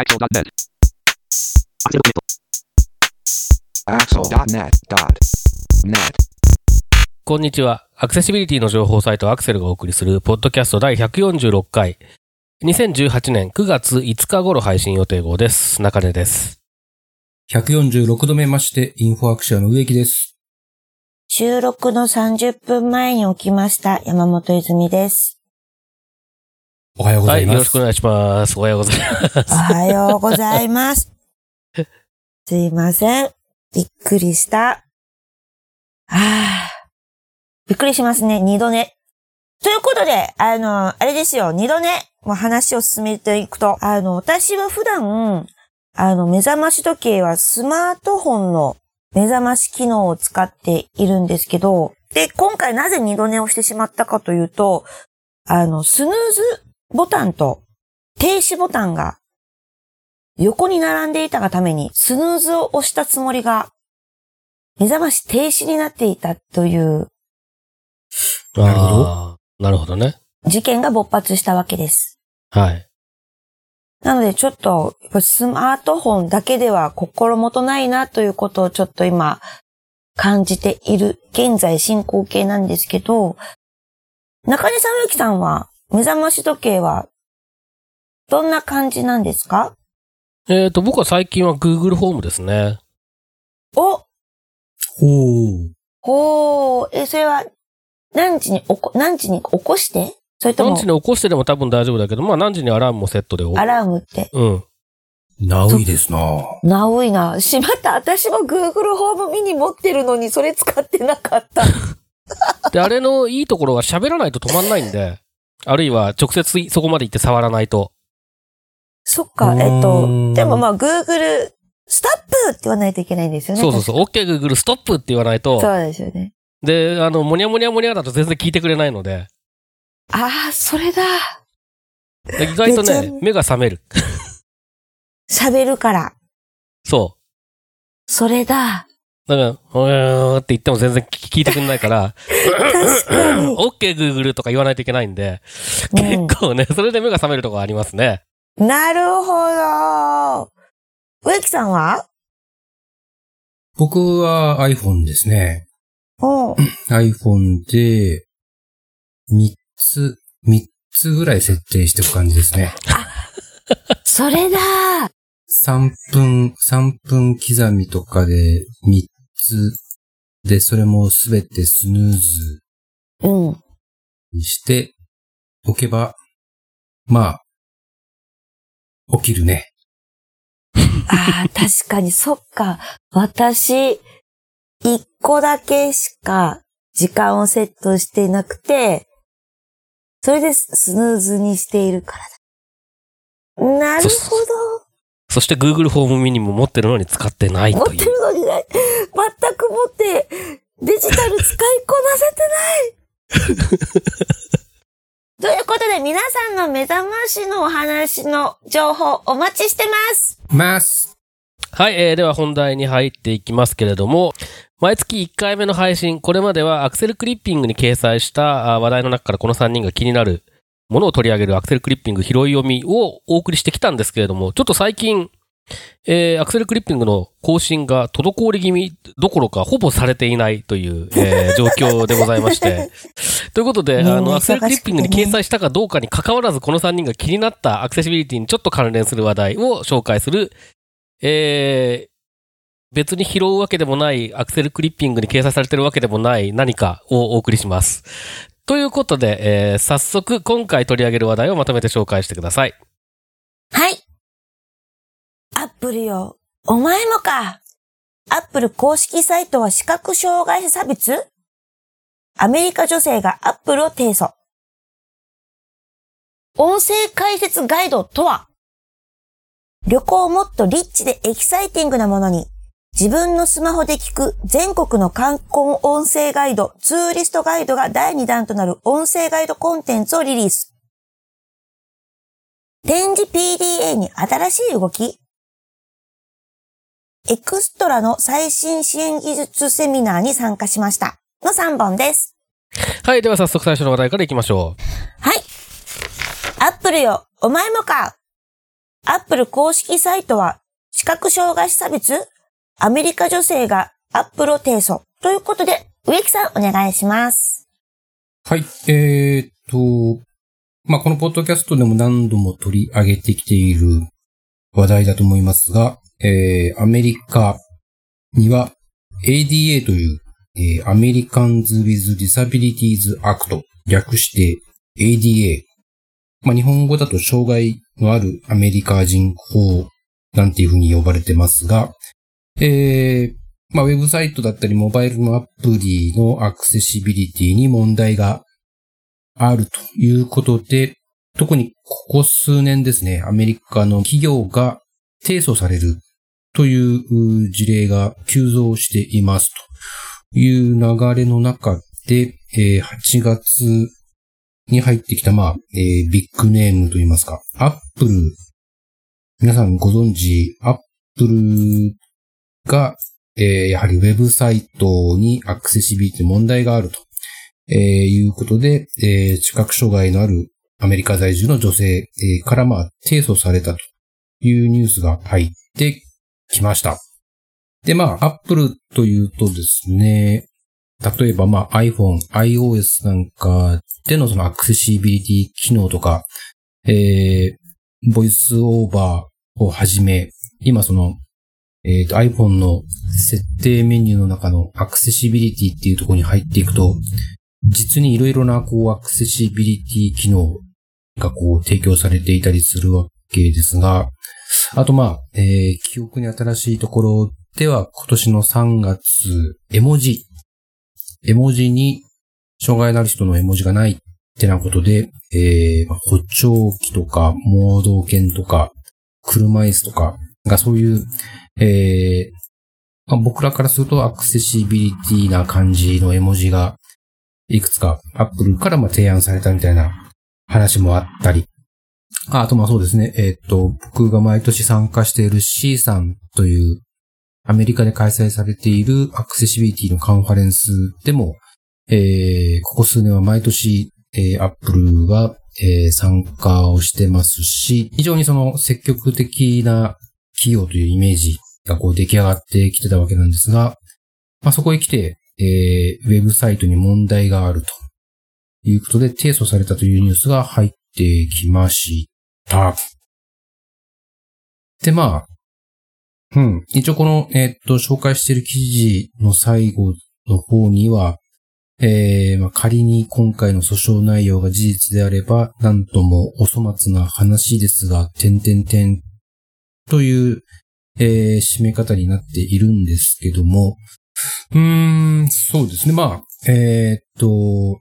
Axel.net. Axel.net.net. こんにちは。アクセシビリティの情報サイトアクセルがお送りするポッドキャスト第146回。2018年9月5日頃配信予定号です。中根です。146度目まして、インフォアクションの植木です。収録の30分前に起きました。山本泉です。おはようごはい、ざいます。よろしくお願いします。おはようございます。おはようございます。すいません。びっくりした。ああ。びっくりしますね。二度寝。ということで、あの、あれですよ。二度寝。もう話を進めていくと、あの、私は普段、あの、目覚まし時計はスマートフォンの目覚まし機能を使っているんですけど、で、今回なぜ二度寝をしてしまったかというと、あの、スヌーズボタンと停止ボタンが横に並んでいたがために、スヌーズを押したつもりが、目覚まし停止になっていたというなるほどなるほどね。事件が勃発したわけです。はい。なのでちょっと、やっぱスマートフォンだけでは心もとないなということをちょっと今感じている現在進行形なんですけど、中根さん、ゆきさんは目覚まし時計はどんな感じなんですか？えっ、と、僕は最近は Google ホームですね。おほう。ほー、え、それは何時に起こ、何時に起こして？それとも？何時に起こしてでも多分大丈夫だけど、まあ何時にアラームもセットでおアラームって。うん。ナウイですななおいな。しまった。私も Google ホームミニ持ってるのにそれ使ってなかった。で、あれのいいところは喋らないと止まんないんで、あるいは直接そこまで行って触らないと。そっか、えっと、でもまあ Google、ストップって言わないといけないんですよね。そうそうそう。OK Google ストップって言わないと。そうですよね。で、あの、もにゃもにゃもにゃだと全然聞いてくれないので、ああ、それだ。で意外とね、目が覚める。喋るから。そそれだ。う。だから、うーんって言っても全然聞聞いてくれないから、確かに。OK Google とか言わないといけないんで、うん結構ね、それで目が覚めるとこありますね。なるほど。植木さんは？僕は iPhone ですね。おう iPhone で、3つ、3つぐらい設定しておく感じですね。それだ。3分、3分刻みとかで3つで、それもすべてスヌーズうん。にしておけば、まあ、起きるね。ああ、確かに、そっか。私、一個だけしか時間をセットしていなくて、それでスヌーズにしているからだ。なるほそして Google ホームミニも持ってるのに使ってないど。持という。ってるのにね、全く持って、デジタル使いこなせてない。ということで、皆さんの目覚ましのお話の情報お待ちしてます。ます。はい、えー、では本題に入っていきますけれども、毎月1回目の配信、これまではアクセルクリッピングに掲載したあ話題の中からこの3人が気になるものを取り上げるアクセルクリッピング拾い読みをお送りしてきたんですけれども、ちょっと最近、えー、アクセルクリッピングの更新が滞り気味どころかほぼされていないという、えー 状況でございまして。ということで、あの、アクセルクリッピングに掲載したかどうかに関わらず、この3人が気になったアクセシビリティにちょっと関連する話題を紹介する、えー、別に拾うわけでもない、アクセルクリッピングに掲載されてるわけでもない何かをお送りします。ということで、えー早速今回取り上げる話題をまとめて紹介してください。はい。アップルよ。お前もか。アップル公式サイトは視覚障害者差別？アメリカ女性がアップルを提訴。音声解説ガイドとは？旅行をもっとリッチでエキサイティングなものに、自分のスマホで聞く全国の観光音声ガイド、ツーリストガイドが第2弾となる音声ガイドコンテンツをリリース。展示 PDA に新しい動きエクストラの最新支援技術セミナーに参加しました。の3本です。はい、では早速最初の話題からいきましょう。はい。アップルよ、お前もか。Apple 公式サイトは、視覚障害者差別？アメリカ女性が Apple を提訴。ということで、植木さんお願いします。はい。えー、っと、まあ、このポッドキャストでも何度も取り上げてきている話題だと思いますが、えー、アメリカには ADA という、えー、Americans with Disabilities Act 略して ADA。まあ、日本語だと障害のあるアメリカ人法なんていうふうに呼ばれてますが、えー、まあ、ウェブサイトだったり、モバイルのアプリのアクセシビリティに問題があるということで、特にここ数年ですね、アメリカの企業が提訴されるという事例が急増していますという流れの中で、えー8月に入ってきた、まあ、ビッグネームといいますか、アップル、皆さんご存知、アップルが、えーやはりウェブサイトにアクセシビリティ問題があると、えーいうことで、えー視覚障害のあるアメリカ在住の女性、から、まあ、提訴されたというニュースが入ってきました。で、まあ、アップルというとですね、例えば、まあ、iPhone、iOS なんかでのそのアクセシビリティ機能とか、えー、ボイスオーバーをはじめ、今その、えっ、と、iPhone の設定メニューの中のアクセシビリティっていうところに入っていくと、実にいろいろな、こう、アクセシビリティ機能がこう、提供されていたりするわけですが、あと、まあ、えー記憶に新しいところでは、今年の3月、絵文字。絵文字に、障害のある人の絵文字がないってなことで、えー補聴器とか、盲導犬とか、車椅子とか、がそういう、えーまあ僕らからするとアクセシビリティな感じの絵文字が、いくつか Apple からま提案されたみたいな話もあったり、ああとまあそうですね、えーと、僕が毎年参加している C さんというアメリカで開催されているアクセシビリティのカンファレンスでも、えーここ数年は毎年、えー、Apple は、えー参加をしてますし、非常にその積極的な企業というイメージがこう出来上がってきてたわけなんですが、まあ、そこへ来て、えーウェブサイトに問題があるということで提訴されたというニュースが入ってきました。で、まあ、うん。一応この、えーっと、紹介している記事の最後の方には、えーまあ、仮に今回の訴訟内容が事実であれば、なんともお粗末な話ですが、点々点という、えー締め方になっているんですけども、うーん、そうですね。まあ、えーっと、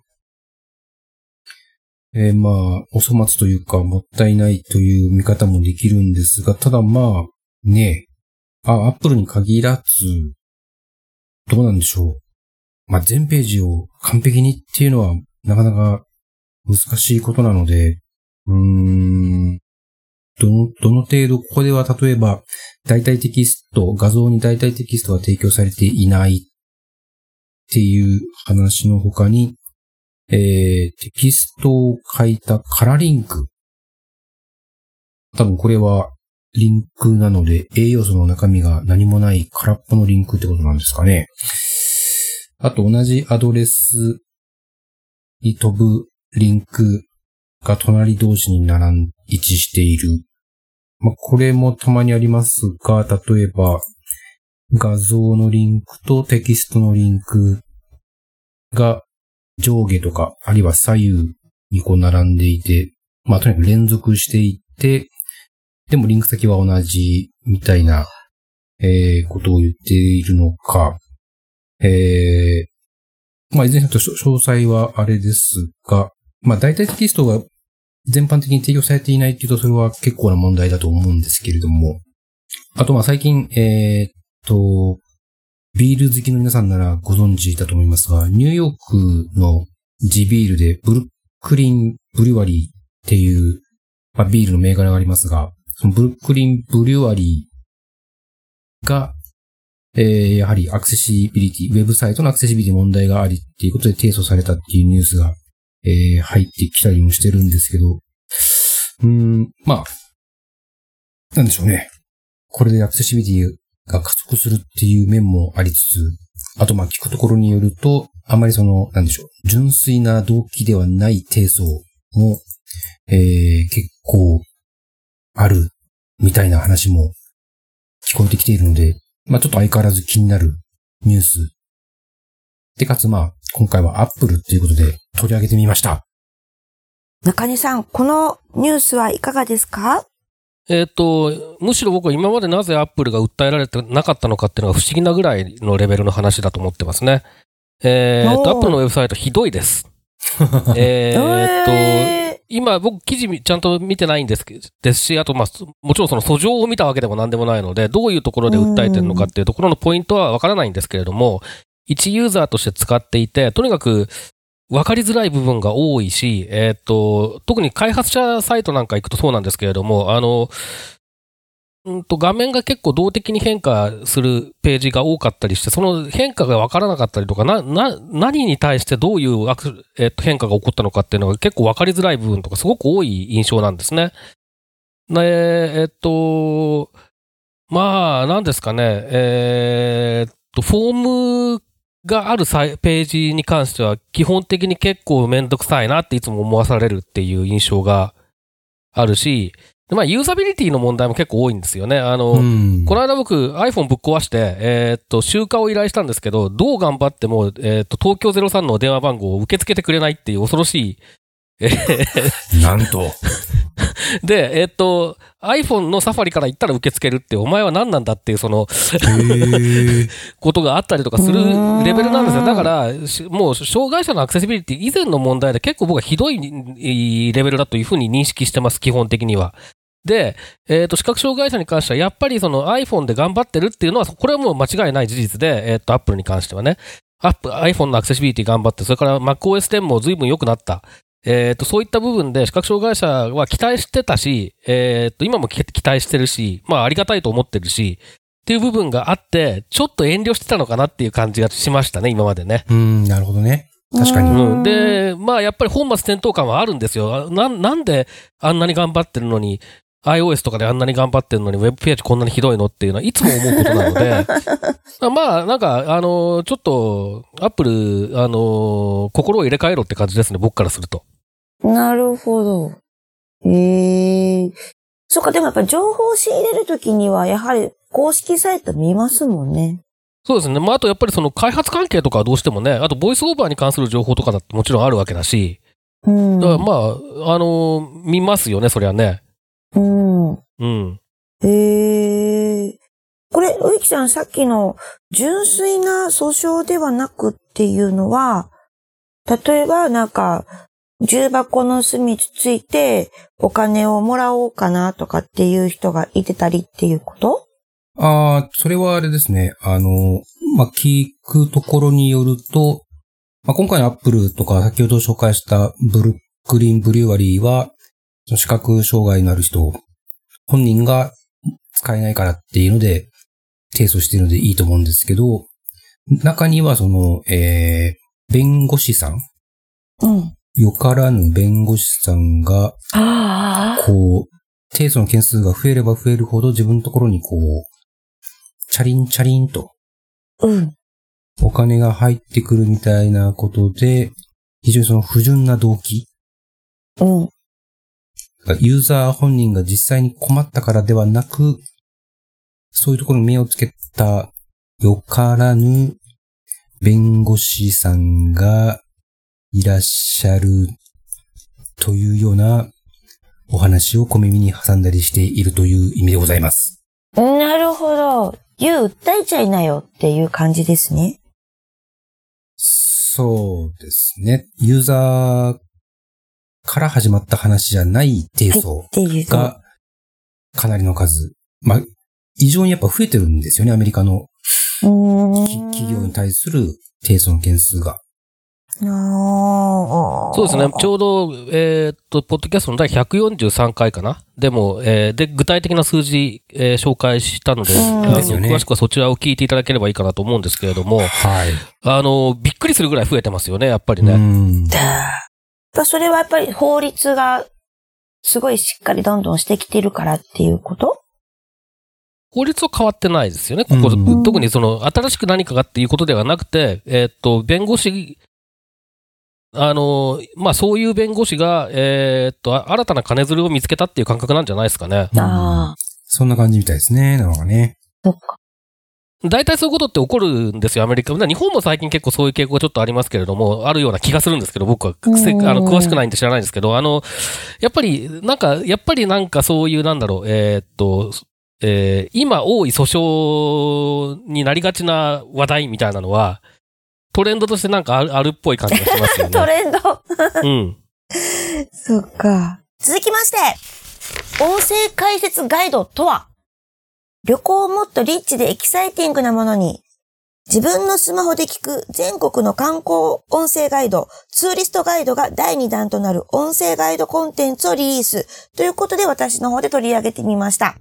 えーまあ、お粗末というか、もったいないという見方もできるんですが、ただまあ、ねあ、アップルに限らず、どうなんでしょう。まあ、全ページを完璧にっていうのは、なかなか難しいことなので、うーん、どの、どの程度、ここでは例えば、代替テキスト、画像に代替テキストが提供されていないっていう話の他に、えー、テキストを書いたカラリンク。多分これはリンクなので、栄養素の中身が何もない空っぽのリンクってことなんですかね。あと同じアドレスに飛ぶリンクが隣同士に並ん、位置している。まあ、これもたまにありますが、例えば、画像のリンクとテキストのリンクが上下とか、あるいは左右にこう並んでいて、まあ、とにかく連続していって、でもリンク先は同じみたいな、えー、ことを言っているのか、えー、まあ、いずれにせよ詳細はあれですが、まあ、大体テキストが全般的に提供されていないっていうと、それは結構な問題だと思うんですけれども、あと、ま、最近、えーっと、ビール好きの皆さんならご存知だと思いますが、ニューヨークの地ビールでブルックリンブリュワリーっていう、まあ、ビールの銘柄がありますが、そのブルックリンブリュワリーが、えー、やはりアクセシビリティ、ウェブサイトのアクセシビリティ問題がありっていうことで提訴されたっていうニュースが、えー、入ってきたりもしてるんですけど、うん、まあ、なんでしょうね。これでアクセシビリティが加速するっていう面もありつつ、あとまあ聞くところによると、あまりその、なんでしょう、純粋な動機ではない低層も、えー、結構あるみたいな話も聞こえてきているので、まあちょっと相変わらず気になるニュース。で、かつまあ、今回はアップルっていうことで取り上げてみました。中根さん、このニュースはいかがですか？えっ、と、むしろ僕は今までなぜアップルが訴えられてなかったのかっていうのが不思議なぐらいのレベルの話だと思ってますね。えーと、アップルのウェブサイトひどいです。えっと、え今僕記事みちゃんと見てないんですけですし、あとまあ、そもちろんその訴状を見たわけでも何でもないので、どういうところで訴えてるのかっていうところのポイントはわからないんですけれども、一ユーザーとして使っていて、とにかく分かりづらい部分が多いし、えっ、と、特に開発者サイトなんか行くとそうなんですけれども、あの、うんと画面が結構動的に変化するページが多かったりして、その変化が分からなかったりとか、な、な、何に対してどういうえっと変化が起こったのかっていうのが結構分かりづらい部分とかすごく多い印象なんですね。ねえっと、まあ、なんですかね、えーっと、フォームがあるページに関しては基本的に結構めんどくさいなっていつも思わされるっていう印象があるし、でまあ、ユーザビリティの問題も結構多いんですよね。あの、うんこの間僕 iPhone ぶっ壊して、えーっと、集荷を依頼したんですけど、どう頑張っても、えーっと、東京03の電話番号を受け付けてくれないっていう恐ろしい、えーなんと。で、えーっと、iPhone のサファリから行ったら受け付けるって、お前は何なんだっていう、その。ことがあったりとかするレベルなんですよ。だから、しもう、障害者のアクセシビリティ以前の問題で結構僕はひどいレベルだというふうに認識してます、基本的には。で、えっ、と、視覚障害者に関しては、やっぱりその iPhone で頑張ってるっていうのは、これはもう間違いない事実で、えっ、と、Apple に関してはね。アップ、iPhone のアクセシビリティ頑張って、それから MacOS10 も随分良くなった。えっ、と、そういった部分で視覚障害者は期待してたし、えっ、と、今も期期待してるし、まあ、ありがたいと思ってるし、っていう部分があって、ちょっと遠慮してたのかなっていう感じがしましたね、今までね。うん、なるほどね。確かに。うん。で、まあやっぱり本末転倒感はあるんですよ。あななんであんなに頑張ってるのに、iOS とかであんなに頑張ってるのに、ウェブページこんなにひどいのっていうのはいつも思うことなので、まあなんか、あの、ちょっと、アップル、あの、心を入れ替えろって感じですね、僕からすると。なるほど。ええそうか、でもやっぱ情報を仕入れるときには、やはり公式サイト見ますもんね。そうですね。まああとやっぱりその開発関係とかはどうしてもね、あとボイスオーバーに関する情報とかだってもちろんあるわけだし、うん。だからまあ、あの、見ますよね、そりゃね。うん。うん。へえ。これ、植木さん、さっきの純粋な訴訟ではなくっていうのは、例えば、なんか、重箱の隅つついて、お金をもらおうかなとかっていう人がいてたりっていうこと？ああ、それはあれですね。あの、まあ、聞くところによると、まあ、今回のアップルとか先ほど紹介したブルックリンブリュワリーは、視覚障害のある人、本人が使えないからっていうので、提訴しているのでいいと思うんですけど、中にはその、えー、弁護士さん、うん。よからぬ弁護士さんが。こう、提訴の件数が増えれば増えるほど自分のところにこう、チャリンチャリンとうん。お金が入ってくるみたいなことで、非常にその不純な動機、うん。ユーザー本人が実際に困ったからではなく、そういうところに目をつけたよからぬ弁護士さんがいらっしゃるというようなお話を小耳に挟んだりしているという意味でございます。なるほど。言う、訴えちゃいなよっていう感じですね。そうですね。ユーザーから始まった話じゃない提訴っていうと。がかなりの数。まあ、異常にやっぱ増えてるんですよね、アメリカの企業に対する提訴の件数が。そうですね。ちょうど、えーっと、ポッドキャストの第143回かなでも、えーで、具体的な数字、えー紹介したので、詳しくはそちらを聞いていただければいいかなと思うんですけれども、はい。あの、びっくりするぐらい増えてますよね、やっぱりうね。ん。だやっぱそれはやっぱり法律がすごいしっかりどんどんしてきてるからっていうこと？法律は変わってないですよね。ここ、うん特にその、新しく何かがっていうことではなくて、えーっと、弁護士、あの、まあ、そういう弁護士が、えーっと、あ新たな金づるを見つけたっていう感覚なんじゃないですかね。うんああ、そんな感じみたいですね。なんかね。そっか。大体そういうことって起こるんですよ、アメリカ。日本も最近結構そういう傾向がちょっとありますけれども、あるような気がするんですけど、僕は、あの、詳しくないんで知らないんですけど、あの、やっぱり、なんか、やっぱりなんかそういう、なんだろう、えーっと、えー今多い訴訟になりがちな話題みたいなのは、トレンドとしてなんかあるあるっぽい感じがしますよね。トレンド。うん。そっか。続きまして、音声解説ガイドとは、旅行をもっとリッチでエキサイティングなものに、自分のスマホで聞く全国の観光音声ガイド、ツーリストガイドが第2弾となる音声ガイドコンテンツをリリースということで私の方で取り上げてみました。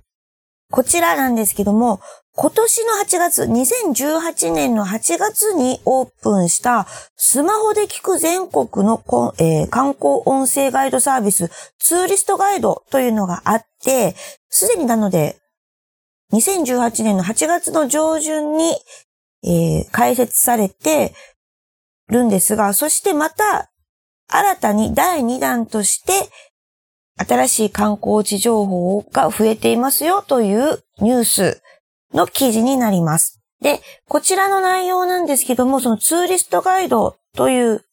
こちらなんですけども、今年の8月、2018年の8月にオープンしたスマホで聞く全国の、えー観光音声ガイドサービス、ツーリストガイドというのがあって、すでになので、2018年の8月の上旬に、えー開設されてるんですが、そしてまた、新たに第2弾として、新しい観光地情報が増えていますよというニュースの記事になります。で、こちらの内容なんですけども、そのツーリストガイドという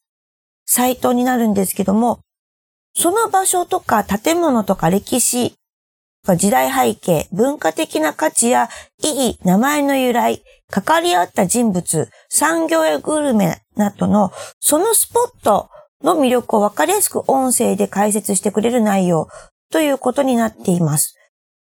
サイトになるんですけども、その場所とか建物とか歴史、時代背景、文化的な価値や意義、名前の由来、関わり合った人物、産業やグルメなどの、そのスポットの魅力をわかりやすく音声で解説してくれる内容ということになっています。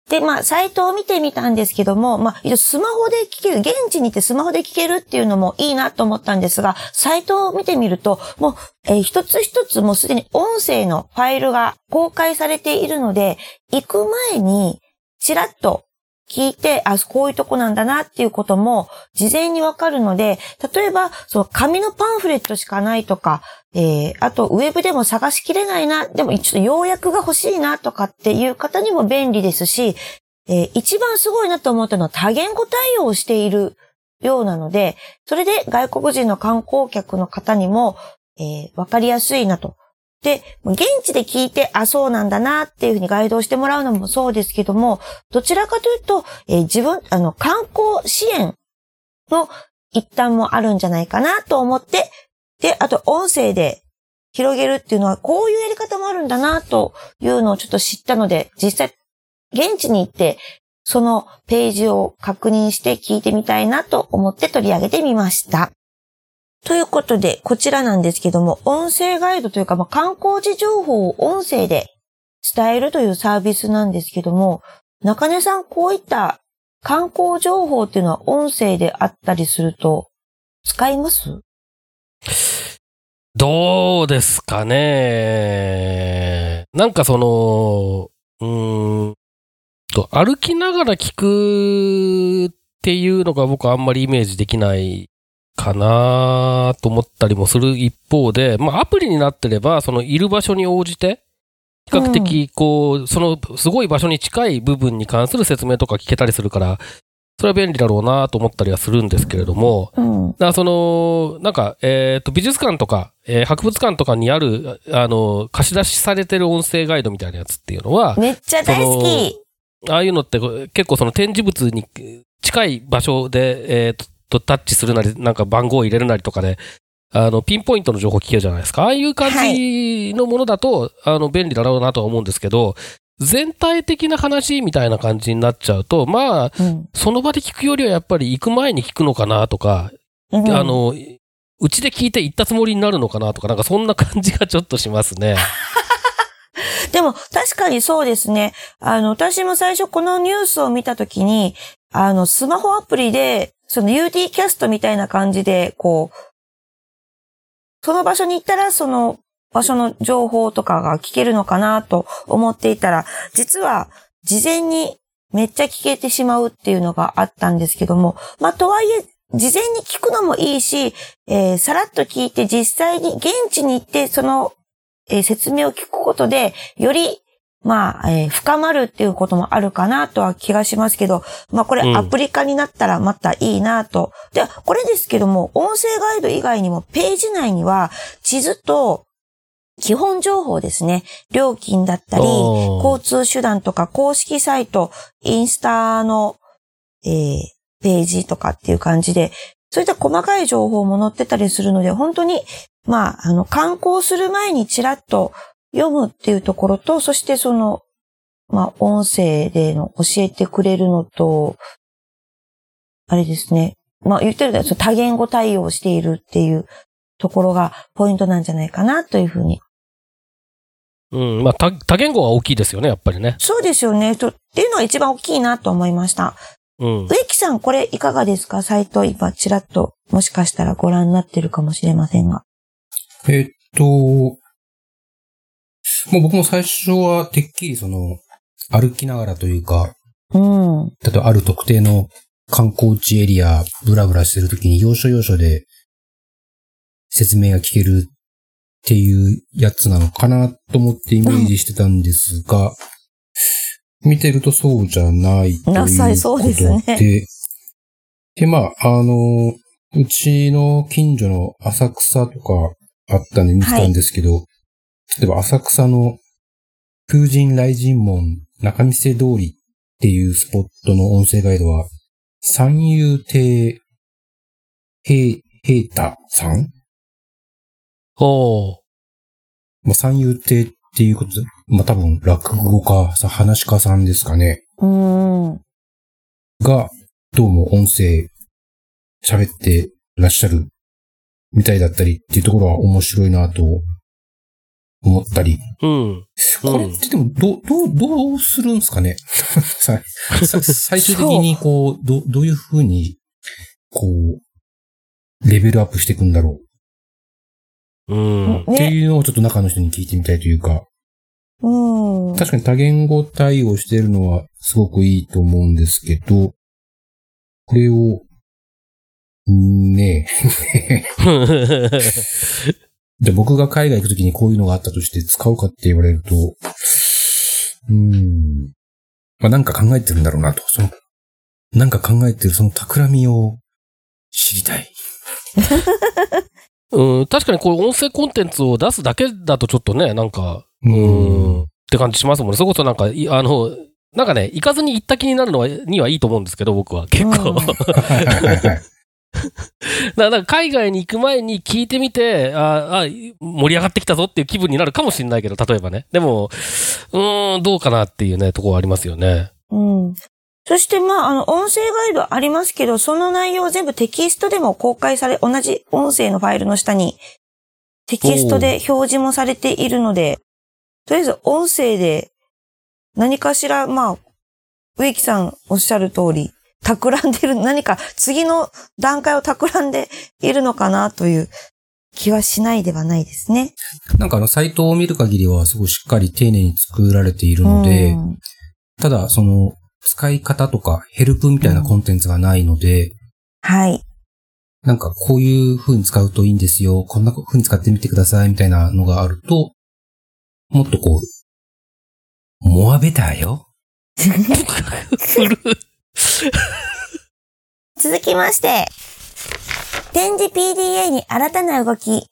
で、まあ、サイトを見てみたんですけども、まあ、スマホで聞ける、現地に行ってスマホで聞けるっていうのもいいなと思ったんですが、サイトを見てみると、もう、えー一つ一つもうすでに音声のファイルが公開されているので、行く前に、ちらっと聞いて、あ、こういうとこなんだなっていうことも事前にわかるので、例えば、その紙のパンフレットしかないとか、えー、あとウェブでも探しきれないな、でもちょっと要約が欲しいなとかっていう方にも便利ですし、えー一番すごいなと思ったのは多言語対応をしているようなので、それで外国人の観光客の方にも、えーわかりやすいなと。で、現地で聞いて、あ、そうなんだなっていうふうにガイドをしてもらうのもそうですけども、どちらかというと、えー自分、あの、観光支援の一端もあるんじゃないかなと思って、で、あと音声で広げるっていうのは、こういうやり方もあるんだなというのをちょっと知ったので、実際、現地に行って、そのページを確認して聞いてみたいなと思って取り上げてみました。ということで、こちらなんですけども、音声ガイドというか、まあ、観光地情報を音声で伝えるというサービスなんですけども、中根さん、こういった観光情報っていうのは音声であったりすると、使います？どうですかね。なんかその、うーんと、歩きながら聞くっていうのが僕あんまりイメージできないかなと思ったりもする一方で、まあアプリになってれば、そのいる場所に応じて、比較的こう、そのすごい場所に近い部分に関する説明とか聞けたりするから、それは便利だろうなと思ったりはするんですけれども、うん。だからその、なんか、えっ、と、美術館とか、えー博物館とかにある、ああの、貸し出しされてる音声ガイドみたいなやつっていうのは、めっちゃ大好き。ああいうのって結構その展示物に近い場所で、えーと、タッチするなり、なんか番号を入れるなりとかで、あの、ピンポイントの情報聞けるじゃないですか。ああいう感じのものだと、あの、便利だろうなとは思うんですけど、全体的な話みたいな感じになっちゃうと、まあ、うん。その場で聞くよりはやっぱり行く前に聞くのかなとか、うんあ、の、うちで聞いて行ったつもりになるのかなとか、なんかそんな感じがちょっとしますね。でも確かにそうですね。あの、私も最初このニュースを見たときに、あの、スマホアプリで、その UD キャストみたいな感じで、こう、その場所に行ったら、その場所の情報とかが聞けるのかなと思っていたら、実は事前にめっちゃ聞けてしまうっていうのがあったんですけども、まあ、とはいえ、事前に聞くのもいいし、えーさらっと聞いて実際に現地に行ってその、えー説明を聞くことで、よりまあ、えー深まるっていうこともあるかなとは気がしますけど、まあこれうんアプリ化になったらまたいいなと。で、これですけども、音声ガイド以外にもページ内には地図と基本情報ですね。料金だったり、交通手段とか公式サイト、インスタの、えーページとかっていう感じで、そういった細かい情報も載ってたりするので、本当に、まあ、あの、観光する前にちらっと読むっていうところと、そしてその、まあ、音声での教えてくれるのと、あれですね。まあ、言ってると多言語対応しているっていうところがポイントなんじゃないかなというふうにうん。まあ、多多言語は大きいですよね、やっぱりね。そうですよね。とっていうのが一番大きいなと思いました。うん。植木さん、これいかがですか？サイト今ちらっともしかしたらご覧になってるかもしれませんが。えっと、もう僕も最初はてっきりその、歩きながらというか、うん。例えばある特定の観光地エリア、ブラブラしてるときに要所要所で説明が聞けるっていうやつなのかなと思ってイメージしてたんですが、見てるとそうじゃないというなさいそうですね。ことで、で、まあ、あの、うちの近所の浅草とかあったんで見てたんですけど、例えば浅草の風神雷神門中見世通りっていうスポットの音声ガイドは、三遊亭平、平太さん？おーまあ、三遊亭っていうことで、まあ、多分落語家さ、話し家さんですかね。うん。が、どうも音声喋ってらっしゃるみたいだったりっていうところは面白いなと思ったり。うん。これってでも、どう、どう、どうするんですかね？最終的にこう、ど、どういうふうに、こう、レベルアップしていくんだろう？ん。うっていうのをちょっと中の人に聞いてみたいというか、うん。確かに多言語対応してるのはすごくいいと思うんですけど、これを、ねえ。で、僕が海外行くときにこういうのがあったとして使うかって言われると、うーん。まあ、なんか考えてるんだろうなと。その、なんか考えてるその企みを知りたい。うん、確かにこう音声コンテンツを出すだけだとちょっとね、なんか、ううんん、って感じしますもんね。それこそなんか、いあの、なんかね、行かずに行った気になるのは、にはいいと思うんですけど、僕は。結構。うんだ。から海外に行く前に聞いてみて、ああ、盛り上がってきたぞっていう気分になるかもしれないけど、例えばね。でも、うーん、どうかなっていうね、ところはありますよね。うん。そして、まあ、あの、音声ガイドありますけど、その内容全部テキストでも公開され、同じ音声のファイルの下にテキストで表示もされているので、とりあえず音声で何かしら、まあ、植木さんおっしゃる通り、企んでる、何か次の段階を企んでいるのかなという気はしないではないですね。なんかあの、サイトを見る限りはすごいしっかり丁寧に作られているので、うんただ、その、使い方とかヘルプみたいなコンテンツがないので、はい。なんかこういう風に使うといいんですよ、こんな風に使ってみてくださいみたいなのがあると、もっとこう、モアベターよ。続きまして、展示 PDA に新たな動き、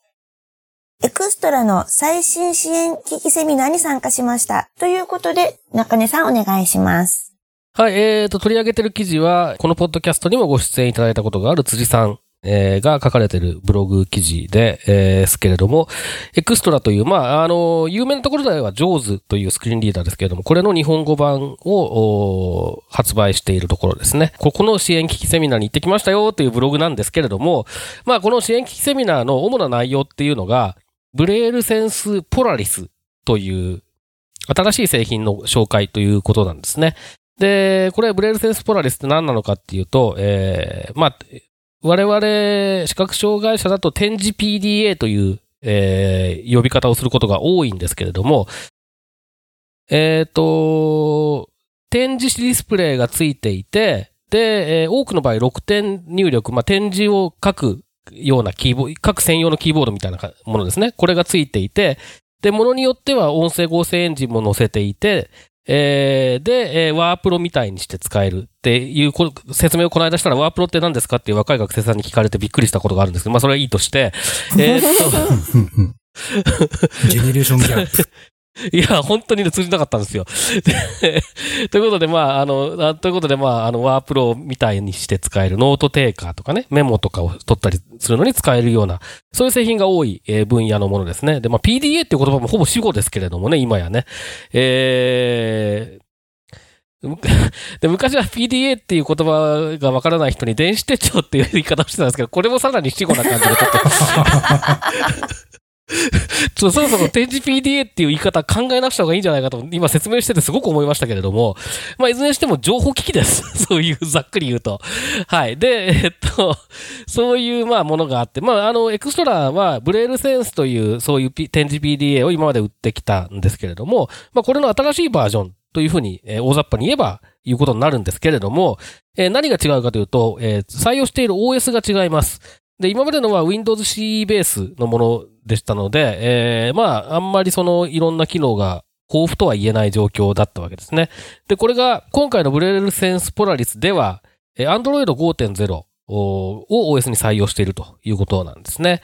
エクストラの最新支援機器セミナーに参加しました。ということで、中根さんお願いします。はい、えーと、取り上げてる記事は、このポッドキャストにもご出演いただいたことがある辻さん、えーが書かれてるブログ記事で、えーですけれども、エクストラという、まあ、あの、有名なところでは JAWS というスクリーンリーダーですけれども、これの日本語版を発売しているところですね。ここの支援機器セミナーに行ってきましたよというブログなんですけれども、まあ、この支援機器セミナーの主な内容っていうのが、ブレールセンスポラリスという新しい製品の紹介ということなんですね。で、これ、ブレールセンスポラリスって何なのかっていうと、えー、まあ、我々、視覚障害者だと展示 PDA という、えー、呼び方をすることが多いんですけれども、えっ、と、展示ディスプレイがついていて、で、えー多くの場合6点入力、まあ、展示を書くようなキーボード、書く専用のキーボードみたいなものですね。これがついていて、で、ものによっては音声合成エンジンも載せていて、えー、で、えー、ワープロみたいにして使えるっていうこ説明をこの間したら、ワープロって何ですかっていう若い学生さんに聞かれてびっくりしたことがあるんですけど、まあそれはいいとして、えーっ ジェネレーションギャップ。いや、本当にね、通じなかったんですよ。ということで、まあ、あの、ということで、まあ、あの、ワープロみたいにして使えるノートテーカーとかね、メモとかを取ったりするのに使えるような、そういう製品が多い、分野のものですね。で、まあ、PDA っていう言葉もほぼ死語ですけれどもね、今やね。えー で昔は PDA っていう言葉がわからない人に電子手帳っていう言い方をしてたんですけど、これもさらに死語な感じでちょっと ちょっとそろそろ展示 PDA っていう言い方考えなくした方がいいんじゃないかと、今説明しててすごく思いましたけれども、まあ、いずれにしても情報機器です。そういう、ざっくり言うと。はい。で、えっと、そういう、まあ、ものがあって、まあ、あの、エクストラは、ブレールセンスという、そういう、P、展示 PDA を今まで売ってきたんですけれども、まあ、これの新しいバージョンというふうに、えー大雑把に言えば、いうことになるんですけれども、えー何が違うかというと、えー採用している OS が違います。で、今までのは Windows C ベースのものでしたので、えーまあ、あんまりそのいろんな機能が豊富とは言えない状況だったわけですね。で、これが今回のブレールセンスポラリスでは、Android 5.0を OS に採用しているということなんですね。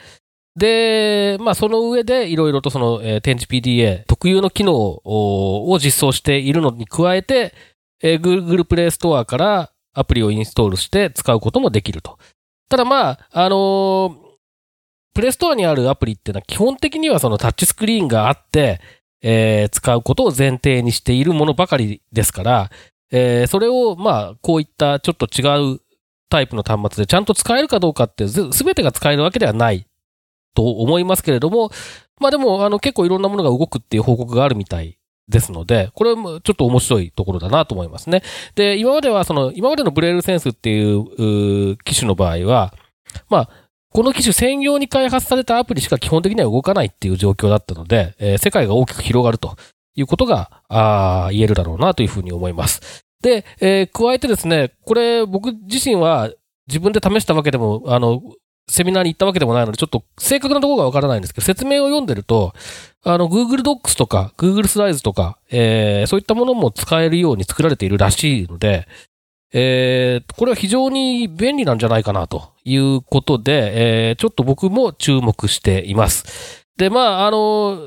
で、まあ、その上でいろいろとその、展示 PDA 特有の機能を実装しているのに加えて、Google Play Store からアプリをインストールして使うこともできると。ただまあ、あのープレストアにあるアプリっていうのは基本的にはそのタッチスクリーンがあって、えー使うことを前提にしているものばかりですから、えーそれをまあ、こういったちょっと違うタイプの端末でちゃんと使えるかどうかってすべてが使えるわけではないと思いますけれども、まあでも、あの結構いろんなものが動くっていう報告があるみたいですので、これもちょっと面白いところだなと思いますね。で、今まではその、今までのブレールセンスっていう機種の場合は、まあ、この機種専用に開発されたアプリしか基本的には動かないっていう状況だったので、えー世界が大きく広がるということが、あー言えるだろうなというふうに思います。で、えー加えてですね、これ僕自身は自分で試したわけでも、あの、セミナーに行ったわけでもないので、ちょっと正確なところがわからないんですけど、説明を読んでると、あの、Google Docs とか、Google Slides とか、えーそういったものも使えるように作られているらしいので、えーこれは非常に便利なんじゃないかなということで、えーちょっと僕も注目しています。で、まあ、あの、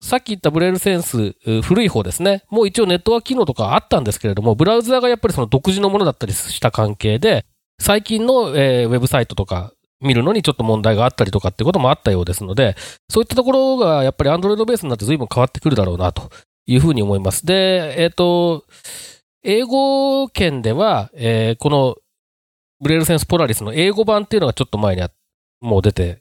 さっき言ったブレールセンス、古い方ですね。もう一応ネットワーク機能とかあったんですけれども、ブラウザーがやっぱりその独自のものだったりした関係で、最近の、えーウェブサイトとか見るのにちょっと問題があったりとかっていうこともあったようですので、そういったところがやっぱり Android ベースになって随分変わってくるだろうなというふうに思います。で、えっ、と、英語圏では、えーこのブレールセンスポラリスの英語版っていうのがちょっと前にもう出て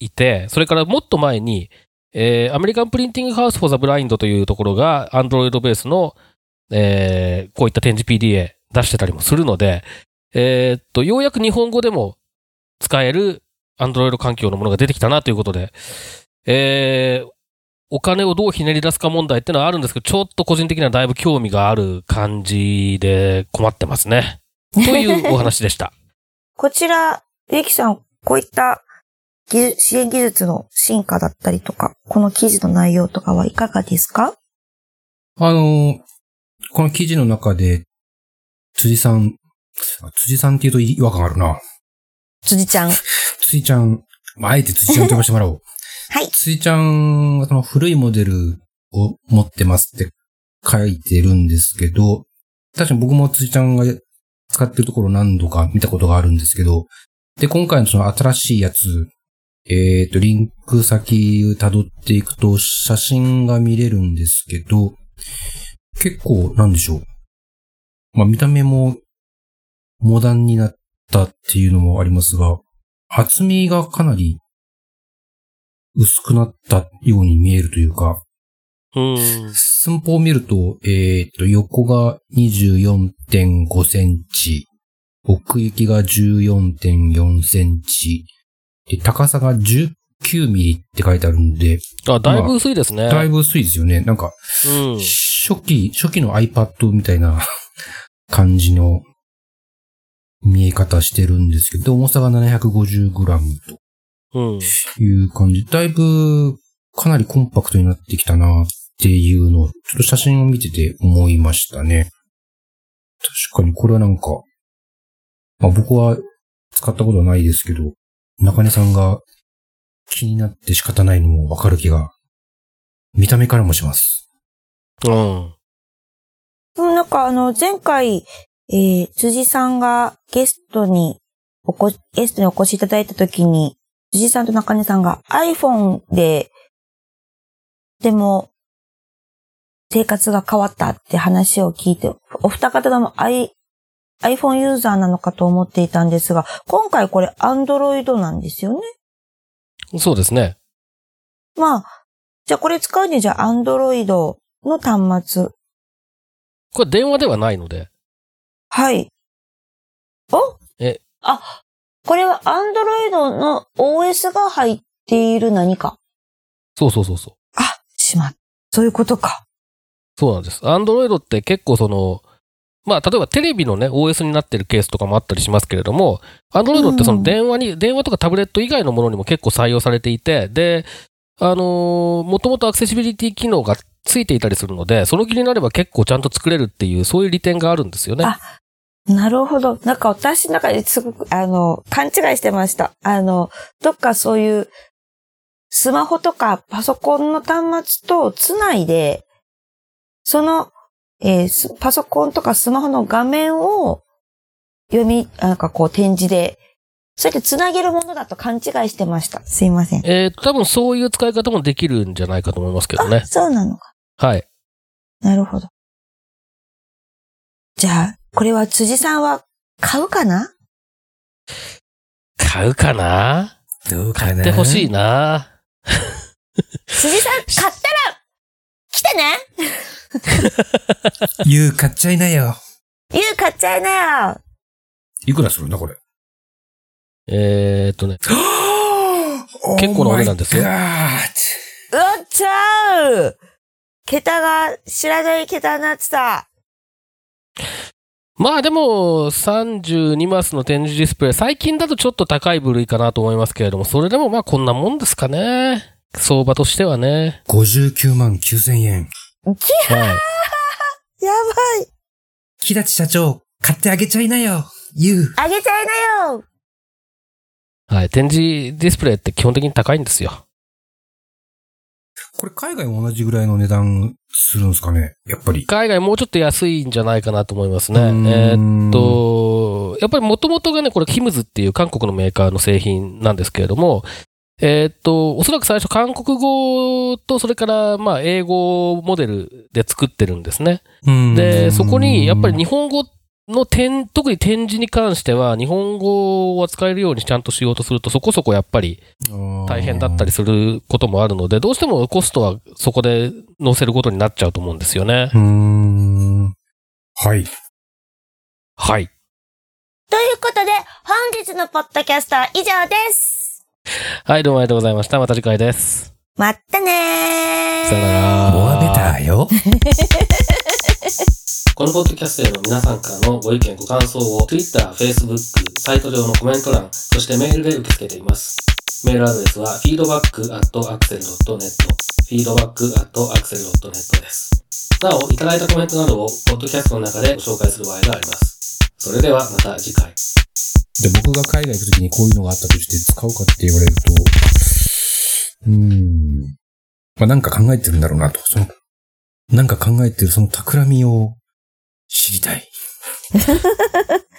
いて、それからもっと前に、えー American Printing House for the Blind というところが Android ベースの、えーこういった展示 PDA 出してたりもするので、えーっと、ようやく日本語でも使える Android 環境のものが出てきたなということで、えーお金をどうひねり出すか問題ってのはあるんですけど、ちょっと個人的にはだいぶ興味がある感じで困ってますね。というお話でした。こちら、ゆきさん、こういった支援技術の進化だったりとか、この記事の内容とかはいかがですか？あの、この記事の中で、辻さん、あ辻さんって言うと違和感あるな。辻ちゃん。辻ちゃん、まあ、あえて辻ちゃんと呼ばせてもらおう。はい。辻ちゃんはその古いモデルを持ってますって書いてるんですけど、確かに僕も辻ちゃんが使ってるところ何度か見たことがあるんですけど、で、今回のその新しいやつ、えっ、と、リンク先を辿っていくと写真が見れるんですけど、結構、なんでしょう。まあ、見た目もモダンになったっていうのもありますが、厚みがかなり薄くなったように見えるというか、うん。寸法を見ると、えっ、と、横が24.5センチ、奥行きが14.4センチ、で、高さが19ミリって書いてあるんで、あ、だいぶ薄いですね。だいぶ薄いですよね。なんか、うん。初期、初期の iPad みたいな 感じの見え方してるんですけど、重さが 750g とうん。いう感じ。だいぶかなりコンパクトになってきたなっていうのを、ちょっと写真を見てて思いましたね。確かにこれはなんか、まあ僕は使ったことはないですけど、中根さんが気になって仕方ないのもわかる気が、見た目からもします。うん。うんなんかあの、前回、えー、辻さんがゲストにおこ、ゲストにお越しいただいたときに、辻さんと中根さんが iPhone で、でも、生活が変わったって話を聞いて、お二方とも i、iPhone ユーザーなのかと思っていたんですが、今回これ Android なんですよね？そうですね。まあ、じゃあこれ使うにじゃあ Android の端末。これ電話ではないので。はい。お？えあ、これは Android の OS が入っている何か。そうそうそうそう。あ、しまっ。そういうことか。そうなんです。アンドロイドって結構その、まあ、例えばテレビのね、OS になってるケースとかもあったりしますけれども、アンドロイドってその電話に、電話とかタブレット以外のものにも結構採用されていて、で、あのーもともとアクセシビリティ機能がついていたりするので、その気になれば結構ちゃんと作れるっていう、そういう利点があるんですよね。あなるほど。なんか私の中ですごく、あの、勘違いしてました。あの、どっかそういう、スマホとかパソコンの端末とつないで、その、えースパソコンとかスマホの画面を読み、なんかこう展示で、そうやってつなげるものだと勘違いしてました。すいません。えーと、多分そういう使い方もできるんじゃないかと思いますけどねあ、。そうなのか。はい。なるほど。じゃあ、これは辻さんは買うかな？買うかな？どうか買ってほしいな。辻さん、買ったら、来てね。ゆう買っちゃいなよ。ゆう買っちゃいなよ。いくらするんだこれ？えーとね、結構なお値段ですよ。Oh うっちゃう。桁が知らない桁になってた。まあでも、32マスの展示ディスプレイ、最近だとちょっと高い部類かなと思いますけれども、それでもまあこんなもんですかね。相場としてはね。59万9000円。はい。やばい。木立社長、買ってあげちゃいなよ。ゆう。あげちゃいなよはい。展示ディスプレイって基本的に高いんですよ。これ海外も同じぐらいの値段するんですかね？やっぱり。海外もうちょっと安いんじゃないかなと思いますね。えーっと、やっぱり元々がね、これキムズっていう韓国のメーカーの製品なんですけれども、えーっと、おそらく最初韓国語とそれからまあ英語モデルで作ってるんですね。で、そこにやっぱり日本語の点、特に展示に関しては日本語を使えるようにちゃんとしようとするとそこそこやっぱり大変だったりすることもあるので、どうしてもコストはそこで載せることになっちゃうと思うんですよねう。ーん。はい。はい。ということで、本日のポッドキャストは以上です。はい、どうもありがとうございました。また次回です。まったねー。さよなら。モアベターよ。このポッドキャストへの皆さんからのご意見、ご感想を Twitter、Facebook、サイト上のコメント欄、そしてメールで受け付けています。メールアドレスは feedback.axel.net feedback.axel.net です。なお、いただいたコメントなどをポッドキャストの中でご紹介する場合があります。それではまた次回。で、僕が海外行くときにこういうのがあったとして使うかって言われると、うーん。まあ、なんか考えてるんだろうなと。その、なんか考えてるその企みを知りたい。